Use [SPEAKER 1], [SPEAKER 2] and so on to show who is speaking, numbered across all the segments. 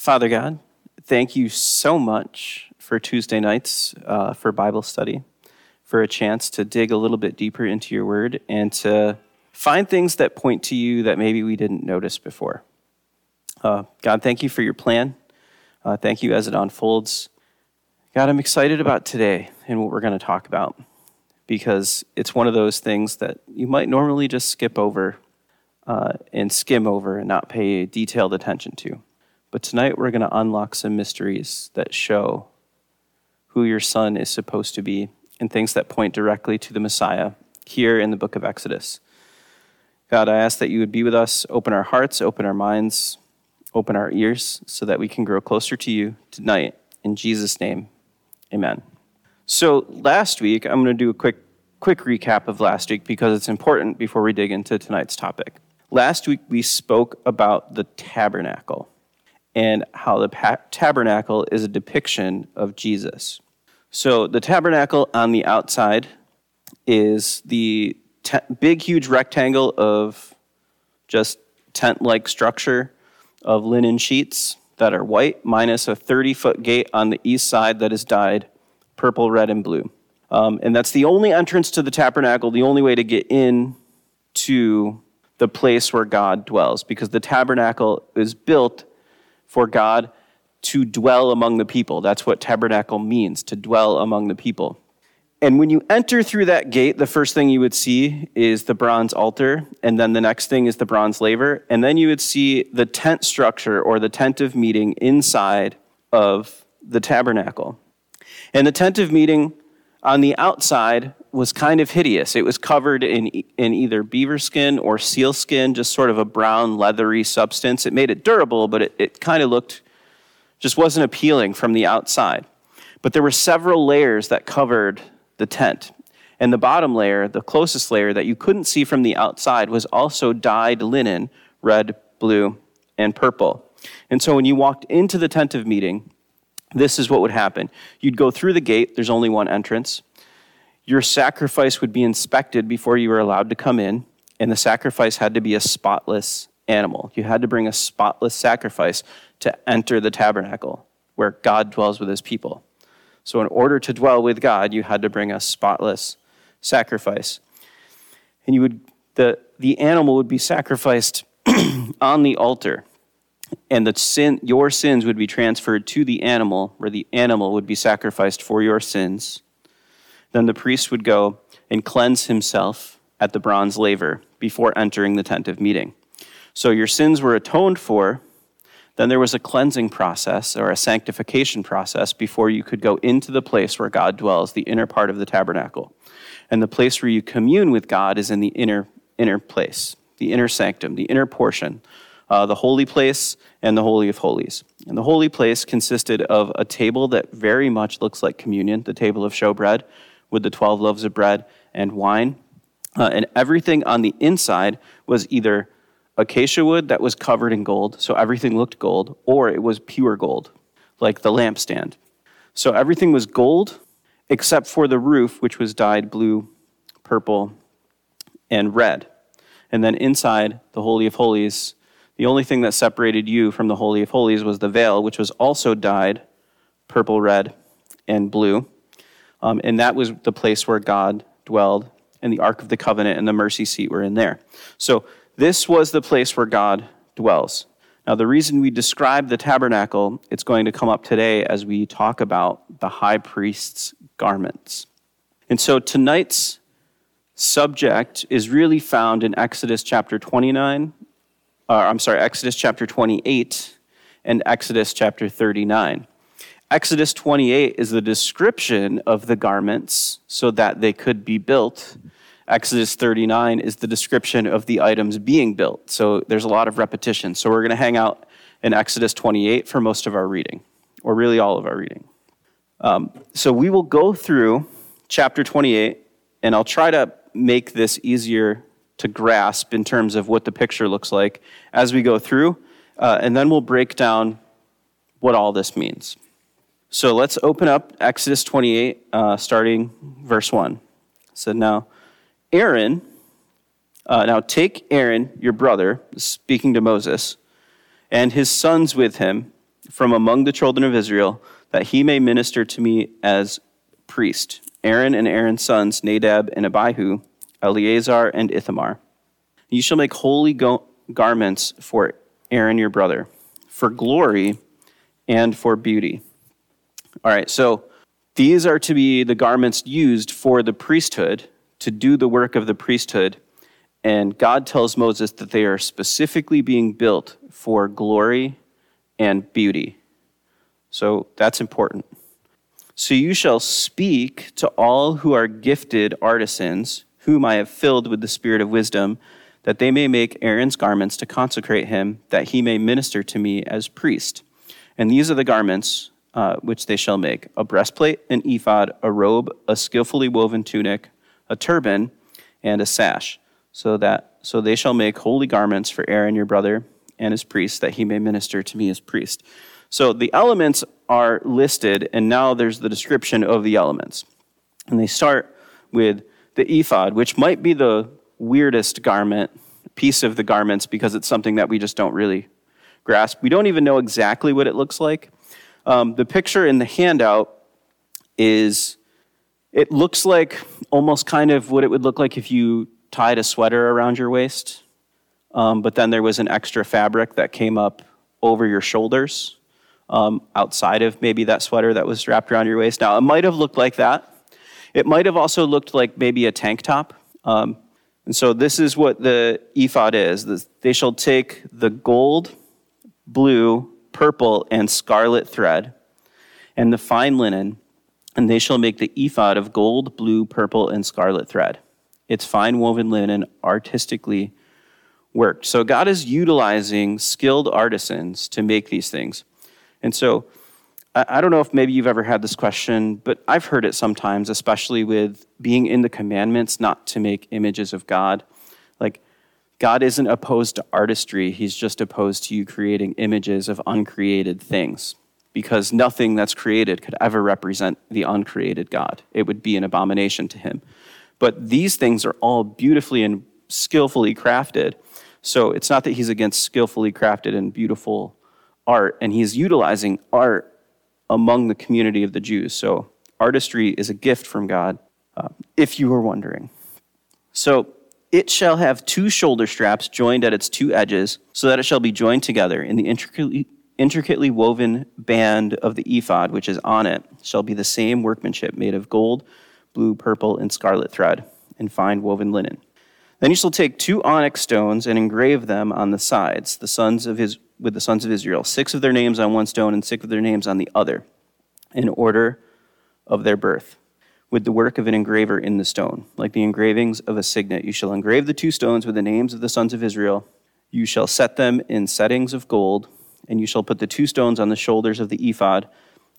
[SPEAKER 1] Father God, thank you so much for Tuesday nights uh, for Bible study, for a chance to dig a little bit deeper into your word and to find things that point to you that maybe we didn't notice before. Uh, God, thank you for your plan. Uh, thank you as it unfolds. God, I'm excited about today and what we're going to talk about because it's one of those things that you might normally just skip over uh, and skim over and not pay detailed attention to. But tonight we're going to unlock some mysteries that show who your son is supposed to be and things that point directly to the Messiah here in the book of Exodus. God, I ask that you would be with us, open our hearts, open our minds, open our ears, so that we can grow closer to you tonight. In Jesus' name, amen. So, last week, I'm going to do a quick, quick recap of last week because it's important before we dig into tonight's topic. Last week, we spoke about the tabernacle and how the pa- tabernacle is a depiction of Jesus. So, the tabernacle on the outside is the te- big, huge rectangle of just tent like structure of linen sheets that are white, minus a 30 foot gate on the east side that is dyed purple, red, and blue. Um, and that's the only entrance to the tabernacle, the only way to get in to the place where God dwells, because the tabernacle is built for God to dwell among the people. That's what tabernacle means, to dwell among the people. And when you enter through that gate, the first thing you would see is the bronze altar, and then the next thing is the bronze laver, and then you would see the tent structure or the tent of meeting inside of the tabernacle. And the tent of meeting on the outside was kind of hideous. It was covered in, in either beaver skin or seal skin, just sort of a brown, leathery substance. It made it durable, but it, it kind of looked, just wasn't appealing from the outside. But there were several layers that covered the tent. And the bottom layer, the closest layer that you couldn't see from the outside, was also dyed linen, red, blue, and purple. And so when you walked into the tent of meeting, this is what would happen. You'd go through the gate, there's only one entrance. Your sacrifice would be inspected before you were allowed to come in, and the sacrifice had to be a spotless animal. You had to bring a spotless sacrifice to enter the tabernacle where God dwells with his people. So, in order to dwell with God, you had to bring a spotless sacrifice. And you would, the, the animal would be sacrificed on the altar and the sin, your sins would be transferred to the animal, where the animal would be sacrificed for your sins. Then the priest would go and cleanse himself at the bronze laver before entering the tent of meeting. So your sins were atoned for. Then there was a cleansing process or a sanctification process before you could go into the place where God dwells, the inner part of the tabernacle. And the place where you commune with God is in the inner inner place, the inner sanctum, the inner portion uh, the holy place and the Holy of Holies. And the holy place consisted of a table that very much looks like communion, the table of showbread, with the 12 loaves of bread and wine. Uh, and everything on the inside was either acacia wood that was covered in gold, so everything looked gold, or it was pure gold, like the lampstand. So everything was gold except for the roof, which was dyed blue, purple, and red. And then inside the Holy of Holies, the only thing that separated you from the Holy of Holies was the veil, which was also dyed purple, red, and blue. Um, and that was the place where God dwelled, and the Ark of the Covenant and the mercy seat were in there. So this was the place where God dwells. Now, the reason we describe the tabernacle, it's going to come up today as we talk about the high priest's garments. And so tonight's subject is really found in Exodus chapter 29 uh, I'm sorry, Exodus chapter 28 and Exodus chapter 39. Exodus 28 is the description of the garments so that they could be built. Exodus 39 is the description of the items being built. So there's a lot of repetition. So we're going to hang out in Exodus 28 for most of our reading, or really all of our reading. Um, so we will go through chapter 28, and I'll try to make this easier to grasp in terms of what the picture looks like as we go through, uh, and then we'll break down what all this means. So let's open up Exodus 28, uh, starting verse 1. So now, Aaron, uh, now take Aaron, your brother, speaking to Moses, and his sons with him, from among the children of Israel, that he may minister to me as priest. Aaron and Aaron's sons, Nadab and Abihu, Eleazar and Ithamar. You shall make holy go- garments for Aaron your brother, for glory and for beauty. All right, so these are to be the garments used for the priesthood to do the work of the priesthood. And God tells Moses that they are specifically being built for glory and beauty. So that's important. So you shall speak to all who are gifted artisans, whom I have filled with the spirit of wisdom, that they may make Aaron's garments to consecrate him, that he may minister to me as priest. And these are the garments uh, which they shall make a breastplate, an ephod, a robe, a skillfully woven tunic, a turban, and a sash. So that so they shall make holy garments for Aaron your brother and his priest, that he may minister to me as priest. So the elements are listed, and now there's the description of the elements. And they start with the ephod, which might be the weirdest garment, piece of the garments, because it's something that we just don't really grasp. We don't even know exactly what it looks like. Um, the picture in the handout is, it looks like almost kind of what it would look like if you tied a sweater around your waist, um, but then there was an extra fabric that came up over your shoulders um, outside of maybe that sweater that was wrapped around your waist. Now, it might have looked like that. It might have also looked like maybe a tank top. Um, and so this is what the ephod is. They shall take the gold, blue, purple, and scarlet thread, and the fine linen, and they shall make the ephod of gold, blue, purple, and scarlet thread. It's fine woven linen, artistically worked. So God is utilizing skilled artisans to make these things. And so I don't know if maybe you've ever had this question, but I've heard it sometimes, especially with being in the commandments not to make images of God. God isn't opposed to artistry, He's just opposed to you creating images of uncreated things. Because nothing that's created could ever represent the uncreated God. It would be an abomination to Him. But these things are all beautifully and skillfully crafted. So it's not that He's against skillfully crafted and beautiful art, and He's utilizing art among the community of the Jews. So artistry is a gift from God, uh, if you were wondering. So it shall have two shoulder straps joined at its two edges, so that it shall be joined together in the intricately, intricately woven band of the ephod, which is on it, shall be the same workmanship made of gold, blue, purple, and scarlet thread, and fine woven linen. Then you shall take two onyx stones and engrave them on the sides, the sons of his with the sons of Israel, six of their names on one stone and six of their names on the other, in order of their birth, with the work of an engraver in the stone, like the engravings of a signet. You shall engrave the two stones with the names of the sons of Israel. You shall set them in settings of gold, and you shall put the two stones on the shoulders of the ephod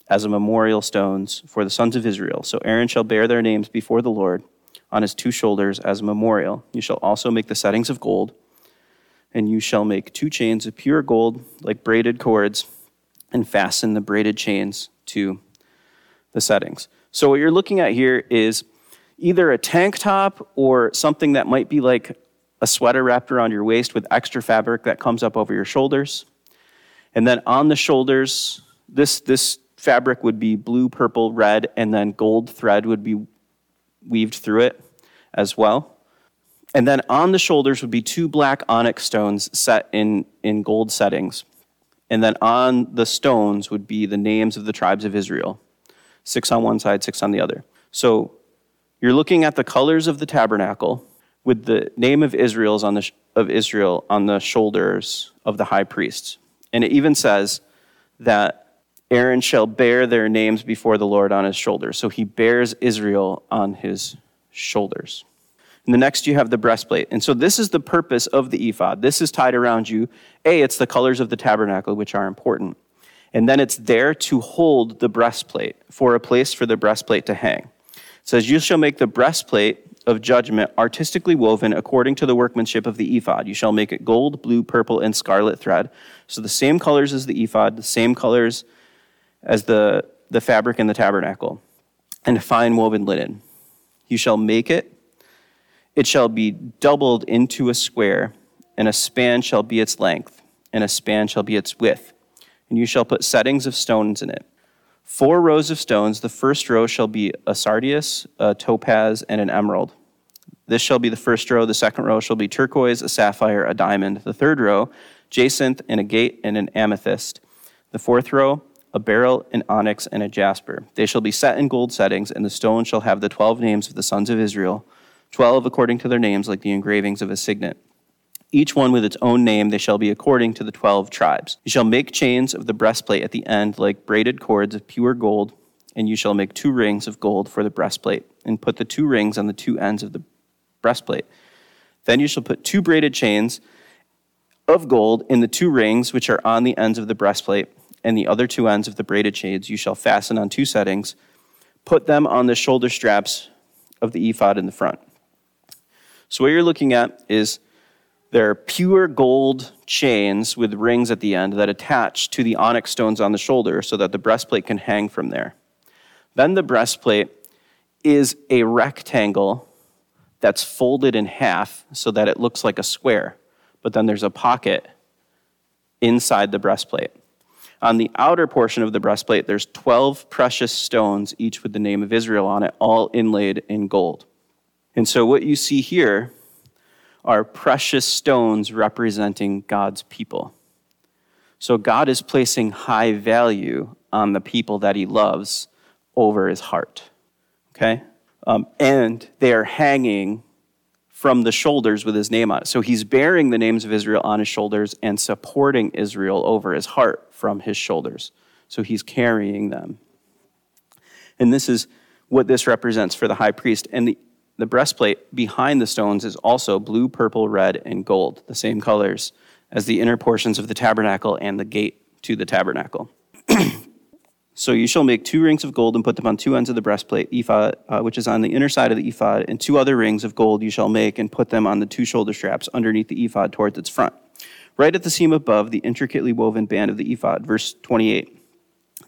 [SPEAKER 1] as a memorial stones for the sons of Israel. So Aaron shall bear their names before the Lord on his two shoulders as a memorial. You shall also make the settings of gold and you shall make two chains of pure gold, like braided cords, and fasten the braided chains to the settings. So, what you're looking at here is either a tank top or something that might be like a sweater wrapped around your waist with extra fabric that comes up over your shoulders. And then on the shoulders, this, this fabric would be blue, purple, red, and then gold thread would be weaved through it as well. And then on the shoulders would be two black onyx stones set in, in gold settings. And then on the stones would be the names of the tribes of Israel six on one side, six on the other. So you're looking at the colors of the tabernacle with the name of Israel's on the of Israel on the shoulders of the high priests. And it even says that Aaron shall bear their names before the Lord on his shoulders. So he bears Israel on his shoulders. And the next you have the breastplate. And so this is the purpose of the ephod. This is tied around you. A, it's the colors of the tabernacle, which are important. And then it's there to hold the breastplate, for a place for the breastplate to hang. It says, You shall make the breastplate of judgment artistically woven according to the workmanship of the ephod. You shall make it gold, blue, purple, and scarlet thread. So the same colors as the ephod, the same colors as the, the fabric in the tabernacle, and fine woven linen. You shall make it it shall be doubled into a square, and a span shall be its length, and a span shall be its width. And you shall put settings of stones in it. Four rows of stones. The first row shall be a sardius, a topaz, and an emerald. This shall be the first row. The second row shall be turquoise, a sapphire, a diamond. The third row, jacinth, and agate, and an amethyst. The fourth row, a beryl, an onyx, and a jasper. They shall be set in gold settings, and the stone shall have the twelve names of the sons of Israel, twelve according to their names, like the engravings of a signet each one with its own name. They shall be according to the twelve tribes. You shall make chains of the breastplate at the end, like braided cords of pure gold, and you shall make two rings of gold for the breastplate, and put the two rings on the two ends of the breastplate. Then you shall put two braided chains of gold in the two rings which are on the ends of the breastplate, and the other two ends of the braided chains you shall fasten on two settings. Put them on the shoulder straps of the ephod in the front. So, what you're looking at is they're pure gold chains with rings at the end that attach to the onyx stones on the shoulder so that the breastplate can hang from there. Then the breastplate is a rectangle that's folded in half so that it looks like a square, but then there's a pocket inside the breastplate. On the outer portion of the breastplate, there's 12 precious stones, each with the name of Israel on it, all inlaid in gold. And so what you see here are precious stones representing God's people. So God is placing high value on the people that he loves over his heart. Okay? Um, and they are hanging from the shoulders with his name on it. So he's bearing the names of Israel on his shoulders and supporting Israel over his heart from his shoulders. So he's carrying them. And this is what this represents for the high priest. And the the breastplate behind the stones is also blue, purple, red, and gold, the same colors as the inner portions of the tabernacle and the gate to the tabernacle. so you shall make two rings of gold and put them on two ends of the breastplate, ephod, uh, which is on the inner side of the ephod, and two other rings of gold you shall make and put them on the two shoulder straps underneath the ephod towards its front. Right at the seam above the intricately woven band of the ephod, verse 28.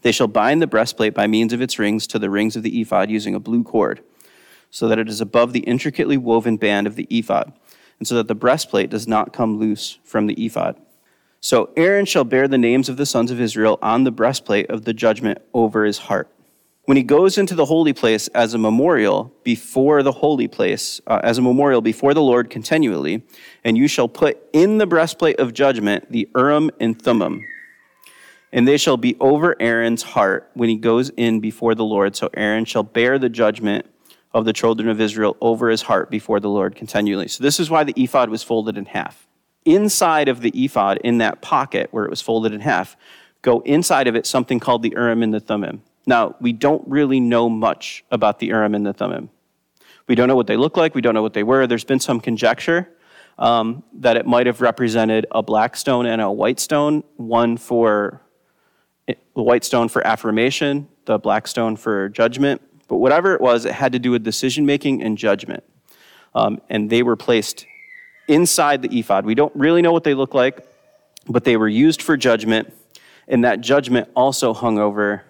[SPEAKER 1] They shall bind the breastplate by means of its rings to the rings of the ephod using a blue cord so that it is above the intricately woven band of the ephod, and so that the breastplate does not come loose from the ephod. So Aaron shall bear the names of the sons of Israel on the breastplate of the judgment over his heart. When he goes into the holy place as a memorial before the holy place, uh, as a memorial before the Lord continually, and you shall put in the breastplate of judgment the Urim and Thummim, and they shall be over Aaron's heart when he goes in before the Lord. So Aaron shall bear the judgment of the children of Israel over his heart before the Lord continually. So, this is why the ephod was folded in half. Inside of the ephod, in that pocket where it was folded in half, go inside of it something called the Urim and the Thummim. Now, we don't really know much about the Urim and the Thummim. We don't know what they look like, we don't know what they were. There's been some conjecture um, that it might have represented a black stone and a white stone, one for the white stone for affirmation, the black stone for judgment. But whatever it was, it had to do with decision making and judgment. Um, and they were placed inside the ephod. We don't really know what they look like, but they were used for judgment. And that judgment also hung over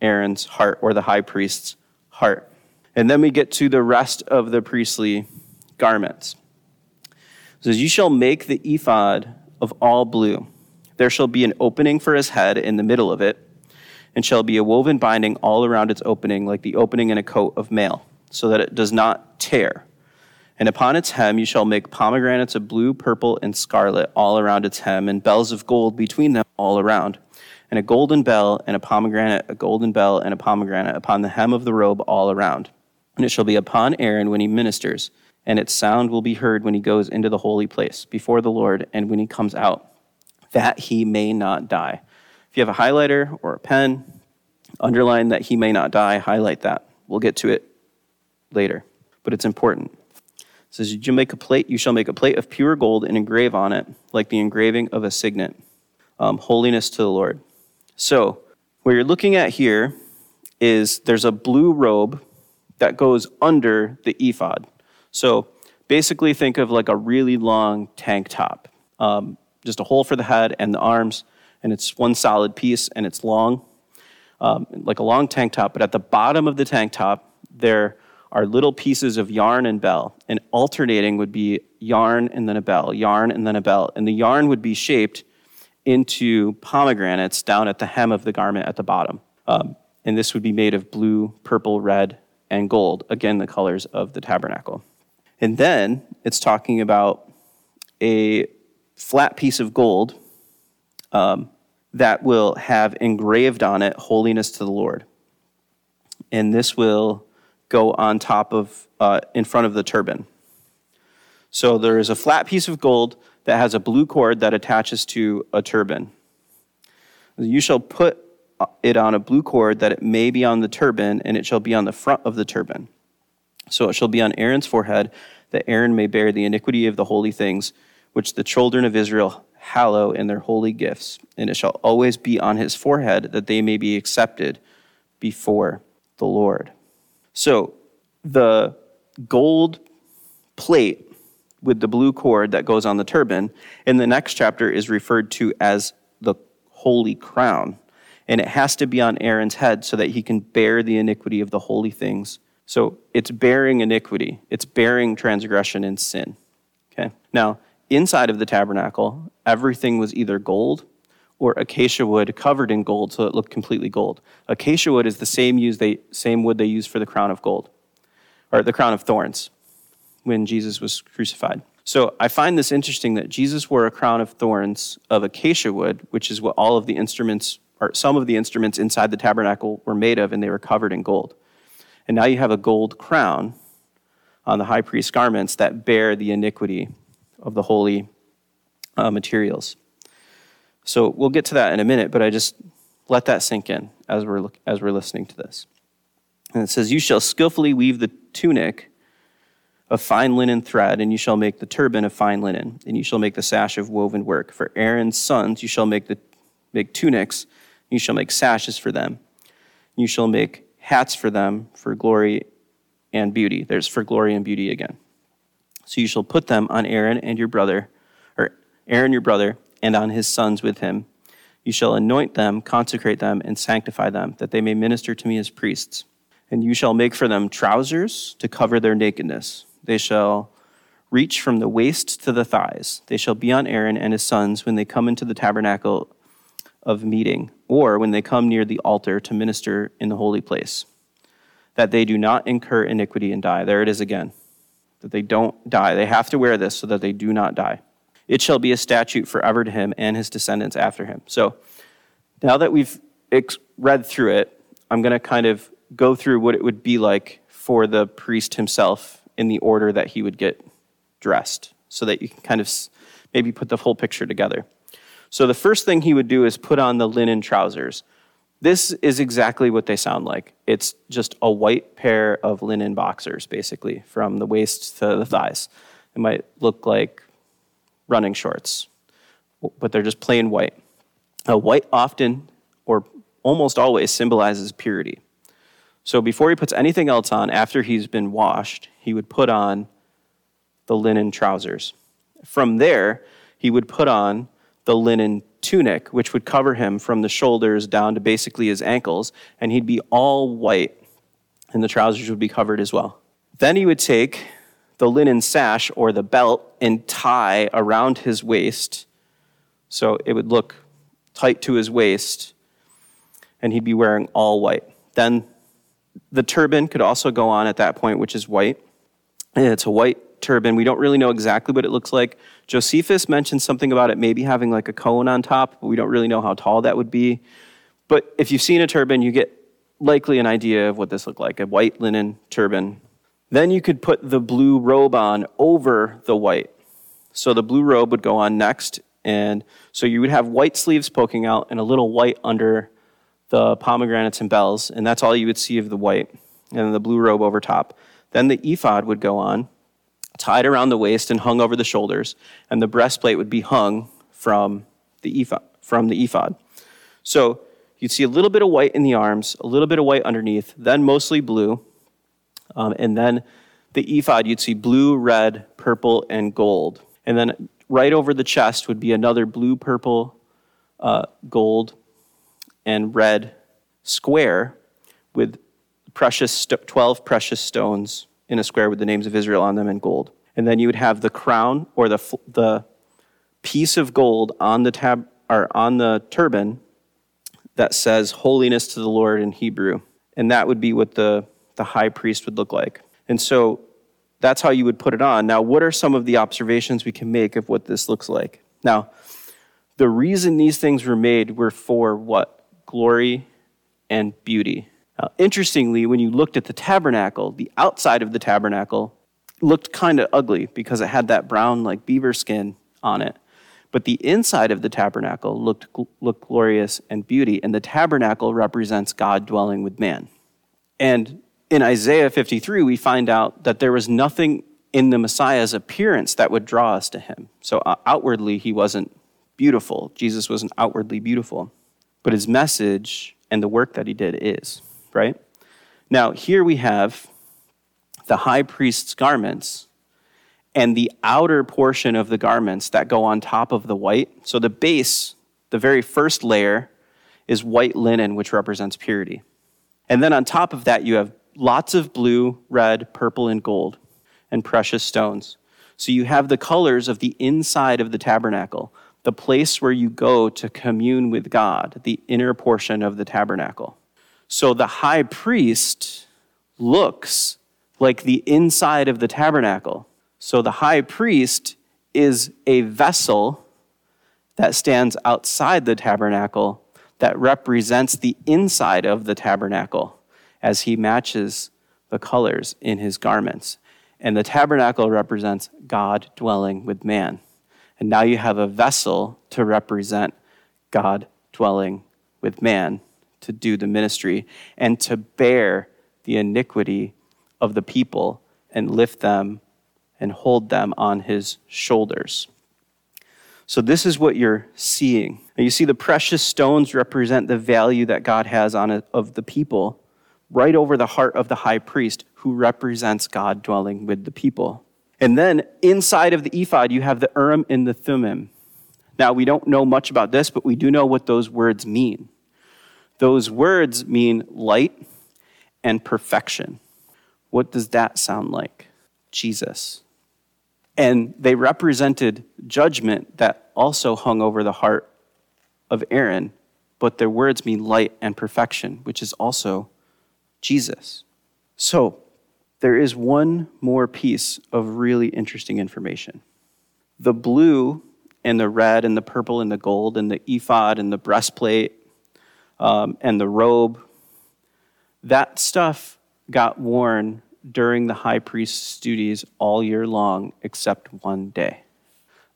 [SPEAKER 1] Aaron's heart or the high priest's heart. And then we get to the rest of the priestly garments. It says, You shall make the ephod of all blue. There shall be an opening for his head in the middle of it and shall be a woven binding all around its opening, like the opening in a coat of mail, so that it does not tear. And upon its hem you shall make pomegranates of blue, purple, and scarlet all around its hem, and bells of gold between them all around. And a golden bell, and a pomegranate, a golden bell, and a pomegranate upon the hem of the robe all around. And it shall be upon Aaron when he ministers, and its sound will be heard when he goes into the holy place before the Lord, and when he comes out, that he may not die. If you have a highlighter or a pen, underline that he may not die, highlight that. We'll get to it later, but it's important. It says, You make a plate, you shall make a plate of pure gold and engrave on it, like the engraving of a signet, um, holiness to the Lord. So, what you're looking at here is there's a blue robe that goes under the ephod. So, basically, think of like a really long tank top, um, just a hole for the head and the arms and it's one solid piece and it's long, um, like a long tank top. But at the bottom of the tank top, there are little pieces of yarn and bell, and alternating would be yarn and then a bell, yarn and then a bell. And the yarn would be shaped into pomegranates down at the hem of the garment at the bottom. Um, and this would be made of blue, purple, red, and gold, again, the colors of the tabernacle. And then it's talking about a flat piece of gold um, that will have engraved on it holiness to the Lord. And this will go on top of, uh, in front of the turban. So there is a flat piece of gold that has a blue cord that attaches to a turban. You shall put it on a blue cord that it may be on the turban, and it shall be on the front of the turban. So it shall be on Aaron's forehead, that Aaron may bear the iniquity of the holy things which the children of Israel hallow in their holy gifts. And it shall always be on his forehead, that they may be accepted before the Lord. So the gold plate with the blue cord that goes on the turban in the next chapter is referred to as the holy crown. And it has to be on Aaron's head so that he can bear the iniquity of the holy things. So it's bearing iniquity, it's bearing transgression and sin. Okay? Now, inside of the tabernacle, everything was either gold or acacia wood covered in gold so it looked completely gold. Acacia wood is the same, use they, same wood they used for the crown of gold, or the crown of thorns when Jesus was crucified. So I find this interesting that Jesus wore a crown of thorns of acacia wood, which is what all of the instruments, or some of the instruments inside the tabernacle were made of, and they were covered in gold. And now you have a gold crown on the high priest's garments that bear the iniquity of the holy uh, materials. So we'll get to that in a minute, but I just let that sink in as we're, as we're listening to this. And it says, You shall skillfully weave the tunic of fine linen thread, and you shall make the turban of fine linen, and you shall make the sash of woven work. For Aaron's sons you shall make, the, make tunics, you shall make sashes for them. You shall make hats for them for glory and beauty. There's for glory and beauty again. So you shall put them on Aaron and your brother, or Aaron your brother, and on his sons with him. You shall anoint them, consecrate them, and sanctify them, that they may minister to me as priests. And you shall make for them trousers to cover their nakedness. They shall reach from the waist to the thighs. They shall be on Aaron and his sons when they come into the tabernacle of meeting, or when they come near the altar to minister in the holy place, that they do not incur iniquity and die. There it is again, that they don't die. They have to wear this so that they do not die. It shall be a statute forever to him and his descendants after him. So now that we've read through it, I'm going to kind of go through what it would be like for the priest himself in the order that he would get dressed so that you can kind of maybe put the whole picture together. So the first thing he would do is put on the linen trousers. This is exactly what they sound like. It's just a white pair of linen boxers, basically, from the waist to the thighs. It might look like running shorts, but they're just plain white. A white often or almost always symbolizes purity. So before he puts anything else on, after he's been washed, he would put on the linen trousers. From there, he would put on the linen tunic, which would cover him from the shoulders down to basically his ankles, and he'd be all white, and the trousers would be covered as well. Then he would take the linen sash or the belt and tie around his waist so it would look tight to his waist and he'd be wearing all white. Then the turban could also go on at that point, which is white. And it's a white turban. We don't really know exactly what it looks like. Josephus mentions something about it maybe having like a cone on top, but we don't really know how tall that would be. But if you've seen a turban, you get likely an idea of what this looked like a white linen turban then you could put the blue robe on over the white. So the blue robe would go on next, and so you would have white sleeves poking out and a little white under the pomegranates and bells, and that's all you would see of the white, and the blue robe over top. Then the ephod would go on, tied around the waist and hung over the shoulders, and the breastplate would be hung from the ephod. From the ephod. So you'd see a little bit of white in the arms, a little bit of white underneath, then mostly blue, um, and then the ephod, you'd see blue, red, purple, and gold. And then right over the chest would be another blue, purple, uh, gold, and red square with precious st- 12 precious stones in a square with the names of Israel on them in gold. And then you would have the crown or the, the piece of gold on the, tab, are on the turban that says holiness to the Lord in Hebrew. And that would be what the, the high priest would look like. And so that's how you would put it on. Now, what are some of the observations we can make of what this looks like? Now, the reason these things were made were for what? Glory and beauty. Now, interestingly, when you looked at the tabernacle, the outside of the tabernacle looked kind of ugly because it had that brown, like beaver skin on it. But the inside of the tabernacle looked, looked glorious and beauty, and the tabernacle represents God dwelling with man. And in Isaiah 53, we find out that there was nothing in the Messiah's appearance that would draw us to him. So uh, outwardly, he wasn't beautiful. Jesus wasn't outwardly beautiful. But his message and the work that he did is, right? Now, here we have the high priest's garments and the outer portion of the garments that go on top of the white. So the base, the very first layer, is white linen, which represents purity. And then on top of that, you have lots of blue, red, purple, and gold, and precious stones. So you have the colors of the inside of the tabernacle, the place where you go to commune with God, the inner portion of the tabernacle. So the high priest looks like the inside of the tabernacle. So the high priest is a vessel that stands outside the tabernacle that represents the inside of the tabernacle as he matches the colors in his garments. And the tabernacle represents God dwelling with man. And now you have a vessel to represent God dwelling with man to do the ministry and to bear the iniquity of the people and lift them and hold them on his shoulders. So, this is what you're seeing. Now, you see, the precious stones represent the value that God has on it of the people, right over the heart of the high priest, who represents God dwelling with the people. And then inside of the ephod, you have the Urim and the Thummim. Now, we don't know much about this, but we do know what those words mean. Those words mean light and perfection. What does that sound like? Jesus. And they represented judgment that also hung over the heart of Aaron, but their words mean light and perfection, which is also Jesus. So, there is one more piece of really interesting information. The blue and the red and the purple and the gold and the ephod and the breastplate um, and the robe, that stuff got worn during the high priest's duties all year long except one day.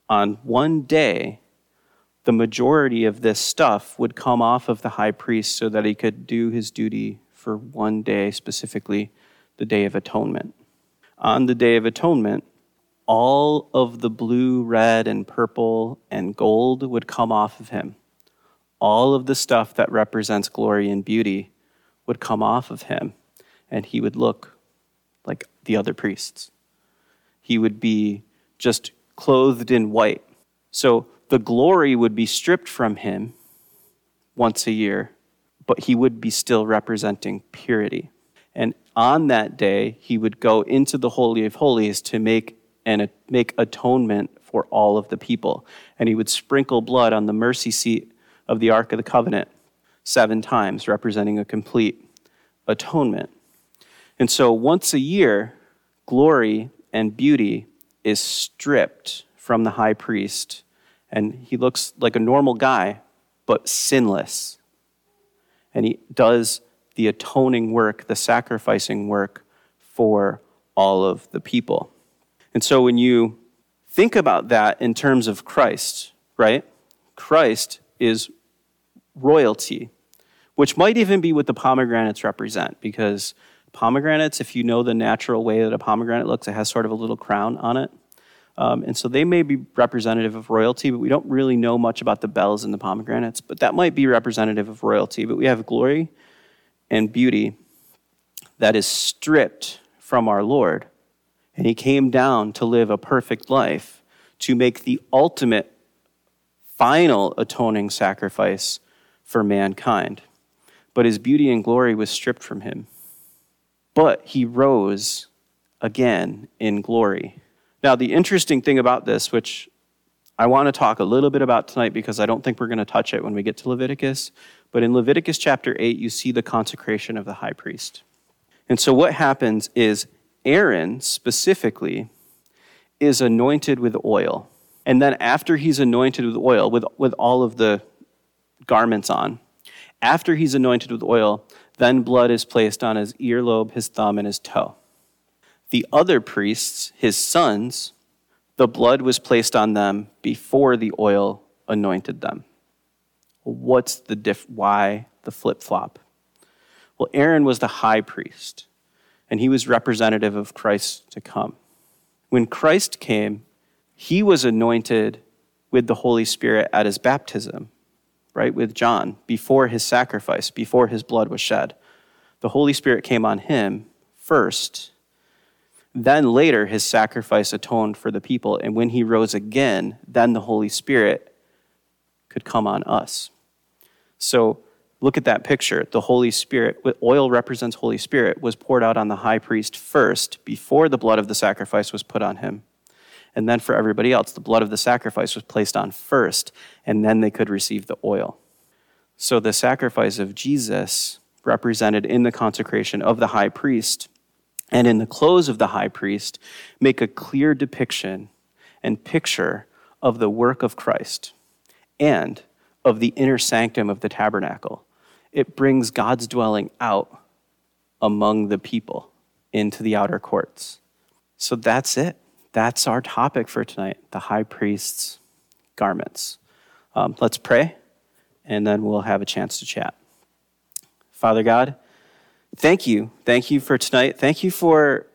[SPEAKER 1] On one day, the majority of this stuff would come off of the high priest so that he could do his duty for one day, specifically the Day of Atonement. On the Day of Atonement, all of the blue, red, and purple and gold would come off of him. All of the stuff that represents glory and beauty would come off of him, and he would look like the other priests. He would be just clothed in white. So the glory would be stripped from him once a year, but he would be still representing purity. And on that day, he would go into the Holy of Holies to make, and make atonement for all of the people. And he would sprinkle blood on the mercy seat of the Ark of the Covenant seven times, representing a complete atonement. And so once a year, glory and beauty is stripped from the high priest, and he looks like a normal guy, but sinless. And he does the atoning work, the sacrificing work for all of the people. And so when you think about that in terms of Christ, right? Christ is royalty, which might even be what the pomegranates represent, because pomegranates, if you know the natural way that a pomegranate looks, it has sort of a little crown on it. Um, and so they may be representative of royalty, but we don't really know much about the bells in the pomegranates. But that might be representative of royalty. But we have glory and beauty that is stripped from our Lord. And he came down to live a perfect life, to make the ultimate, final atoning sacrifice for mankind. But his beauty and glory was stripped from him but he rose again in glory. Now, the interesting thing about this, which I want to talk a little bit about tonight because I don't think we're going to touch it when we get to Leviticus. But in Leviticus chapter 8, you see the consecration of the high priest. And so what happens is Aaron specifically is anointed with oil. And then after he's anointed with oil, with, with all of the garments on, after he's anointed with oil, then blood is placed on his earlobe, his thumb, and his toe. The other priests, his sons, the blood was placed on them before the oil anointed them. What's the diff? Why the flip flop? Well, Aaron was the high priest, and he was representative of Christ to come. When Christ came, he was anointed with the Holy Spirit at his baptism right, with John before his sacrifice, before his blood was shed. The Holy Spirit came on him first. Then later, his sacrifice atoned for the people. And when he rose again, then the Holy Spirit could come on us. So look at that picture. The Holy Spirit, oil represents Holy Spirit, was poured out on the high priest first before the blood of the sacrifice was put on him. And then for everybody else, the blood of the sacrifice was placed on first, and then they could receive the oil. So the sacrifice of Jesus, represented in the consecration of the high priest and in the clothes of the high priest, make a clear depiction and picture of the work of Christ and of the inner sanctum of the tabernacle. It brings God's dwelling out among the people into the outer courts. So that's it that's our topic for tonight the high priest's garments. Um, let's pray, and then we'll have a chance to chat. Father God, thank you. Thank you for tonight. Thank you for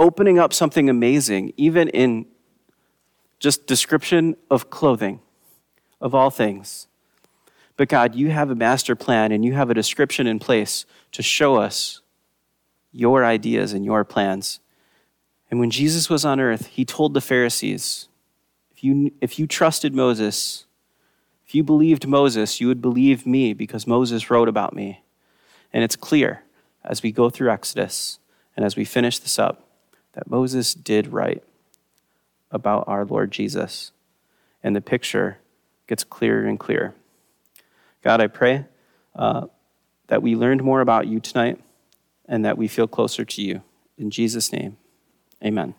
[SPEAKER 1] opening up something amazing, even in just description of clothing, of all things. But God, you have a master plan and you have a description in place to show us your ideas and your plans. And when Jesus was on earth, he told the Pharisees, if you, if you trusted Moses, if you believed Moses, you would believe me because Moses wrote about me. And it's clear as we go through Exodus and as we finish this up that Moses did write about our Lord Jesus. And the picture gets clearer and clearer. God, I pray uh, that we learned more about you tonight and that we feel closer to you. In Jesus' name. Amen.